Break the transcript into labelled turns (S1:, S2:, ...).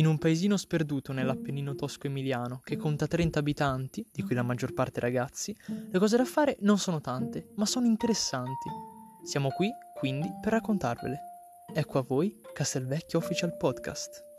S1: In un paesino sperduto nell'Appennino tosco-emiliano, che conta 30 abitanti, di cui la maggior parte ragazzi, le cose da fare non sono tante, ma sono interessanti. Siamo qui, quindi, per raccontarvele. Ecco a voi Castelvecchio Official Podcast.